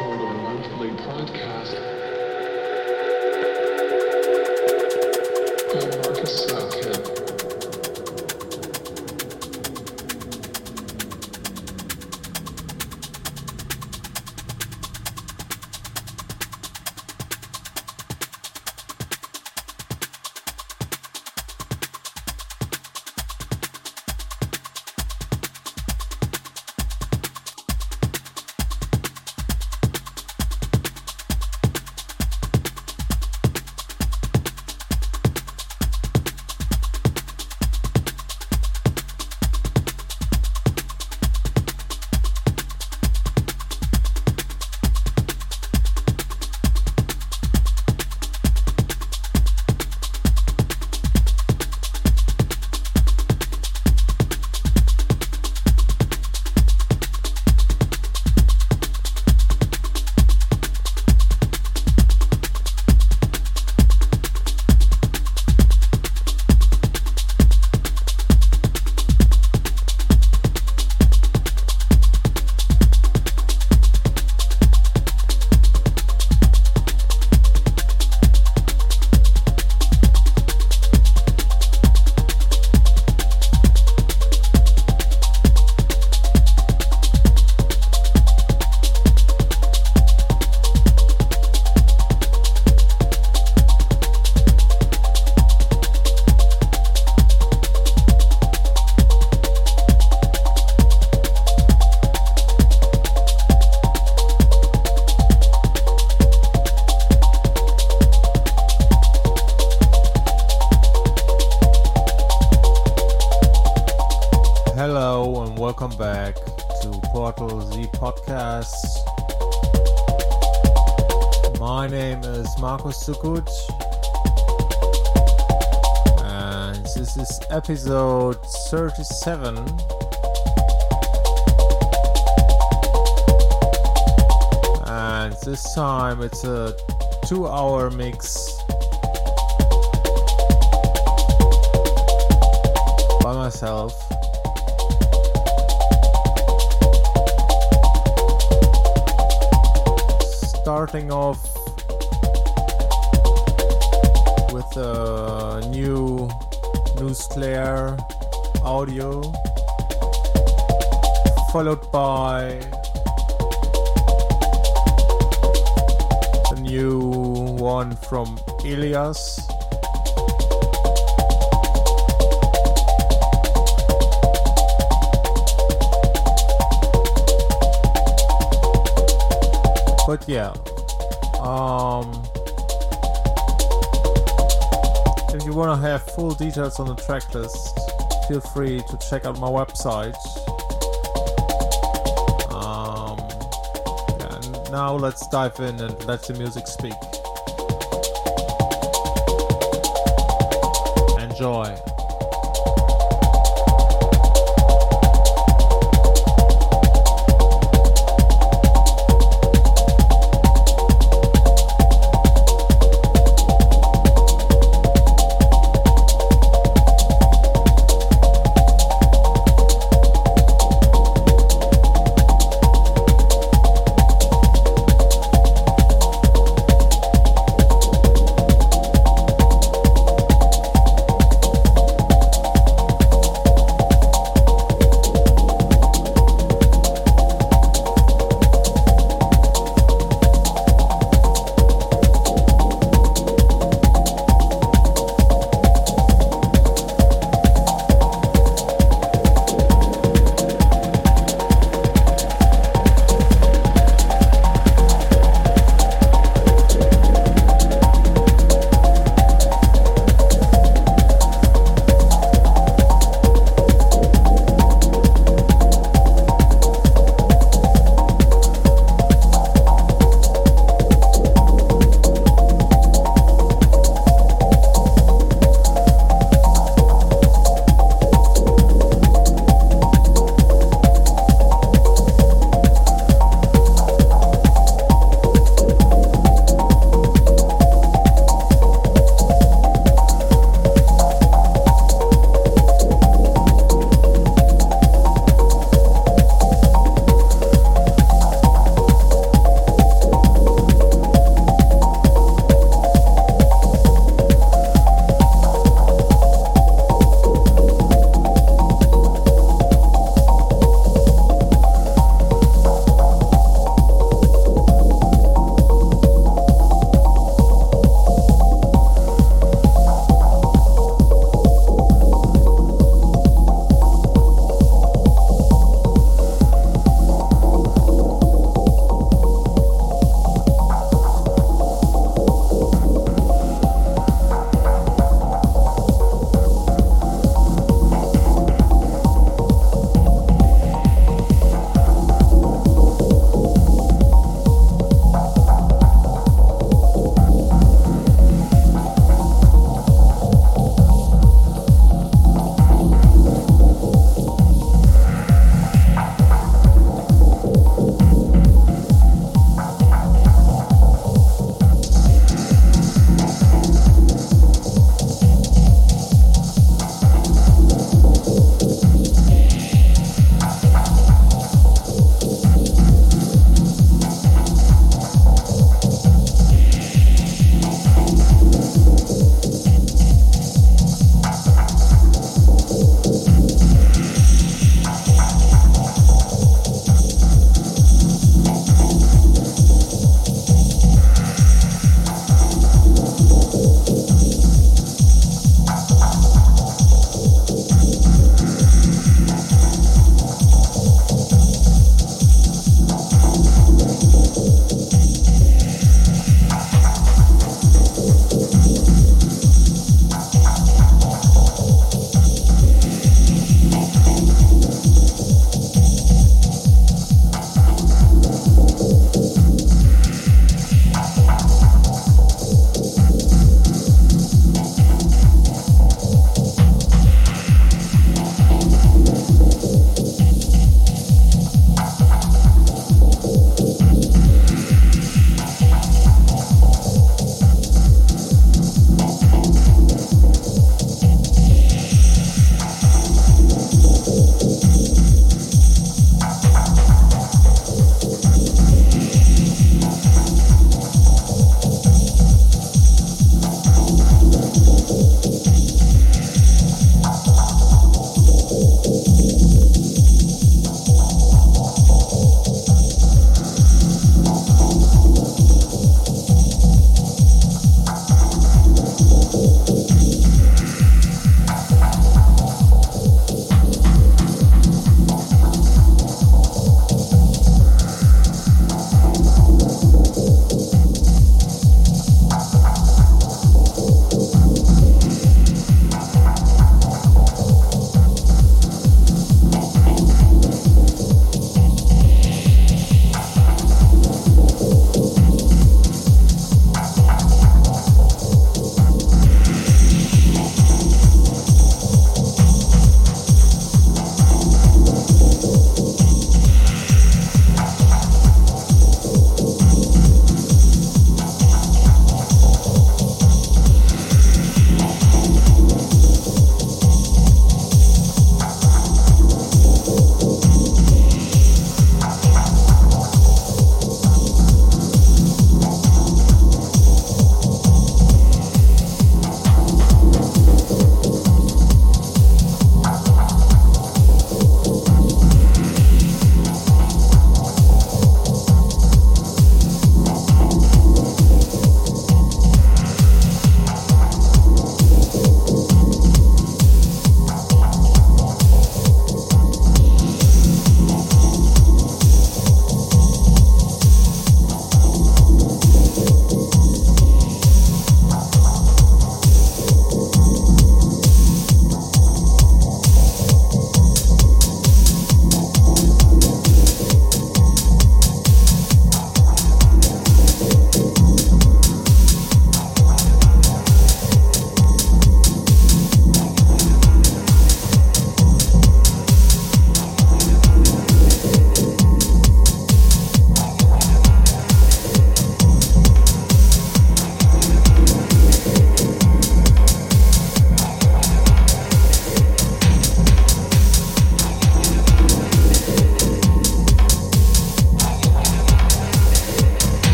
a monthly podcast. I'm Marcus Southcap. Episode 37. And this time it's a two hour mix by myself. starting off Newsclair audio, followed by the new one from Elias. But yeah, want to have full details on the track list, feel free to check out my website. Um, and now let's dive in and let the music speak. Enjoy.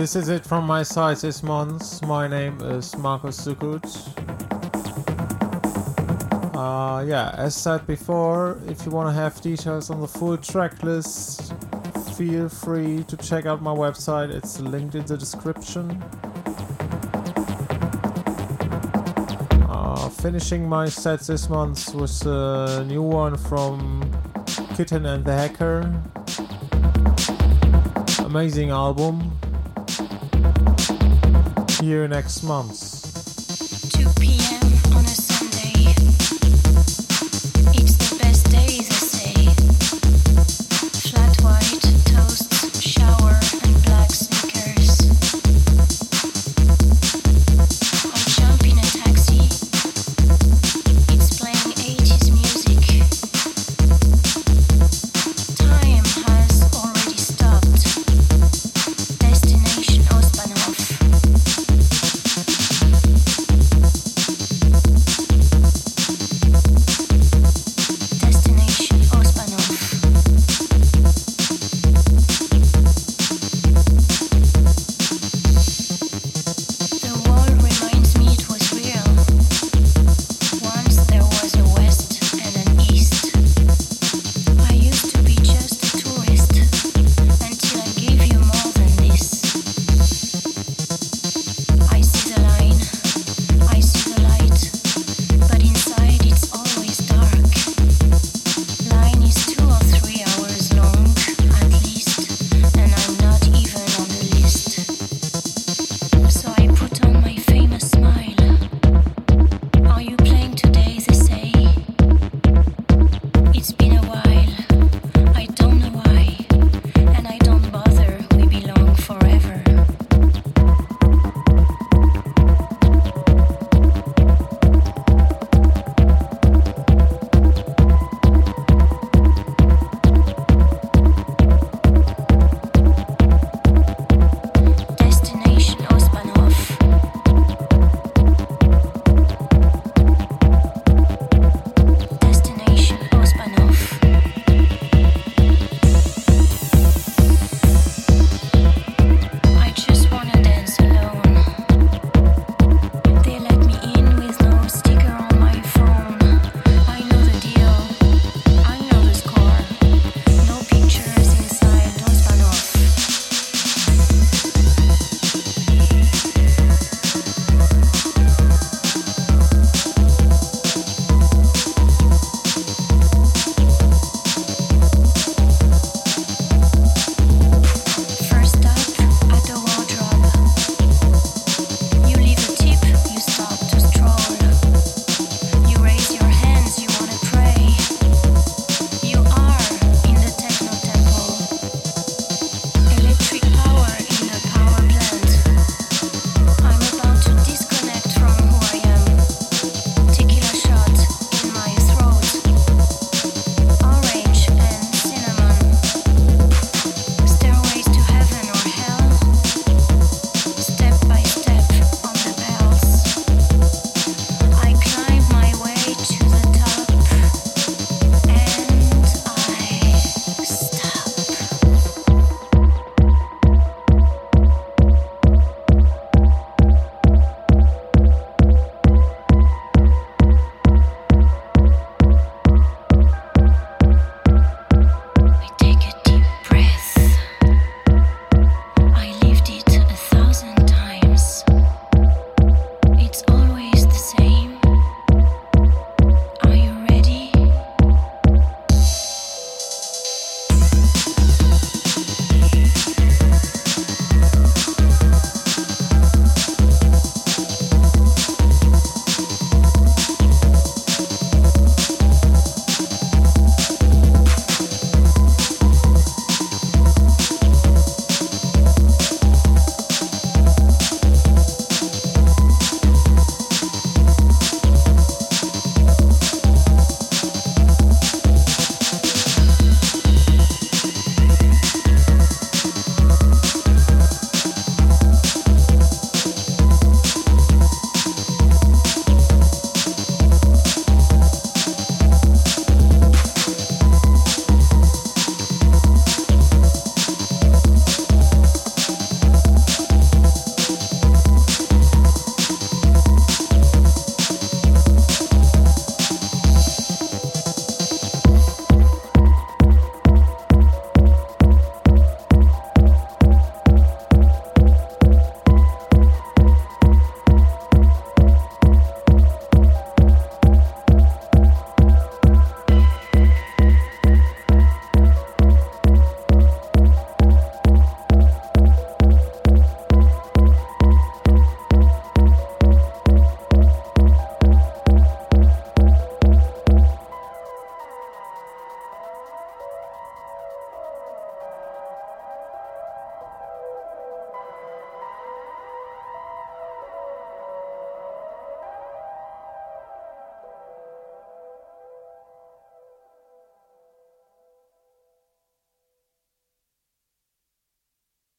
This is it from my side this month. My name is Markus Suckut. Uh, yeah, as said before, if you want to have details on the full track list, feel free to check out my website. It's linked in the description. Uh, finishing my set this month was a new one from Kittin and the Hacker. Amazing album. Here next month. 2 p.m. on a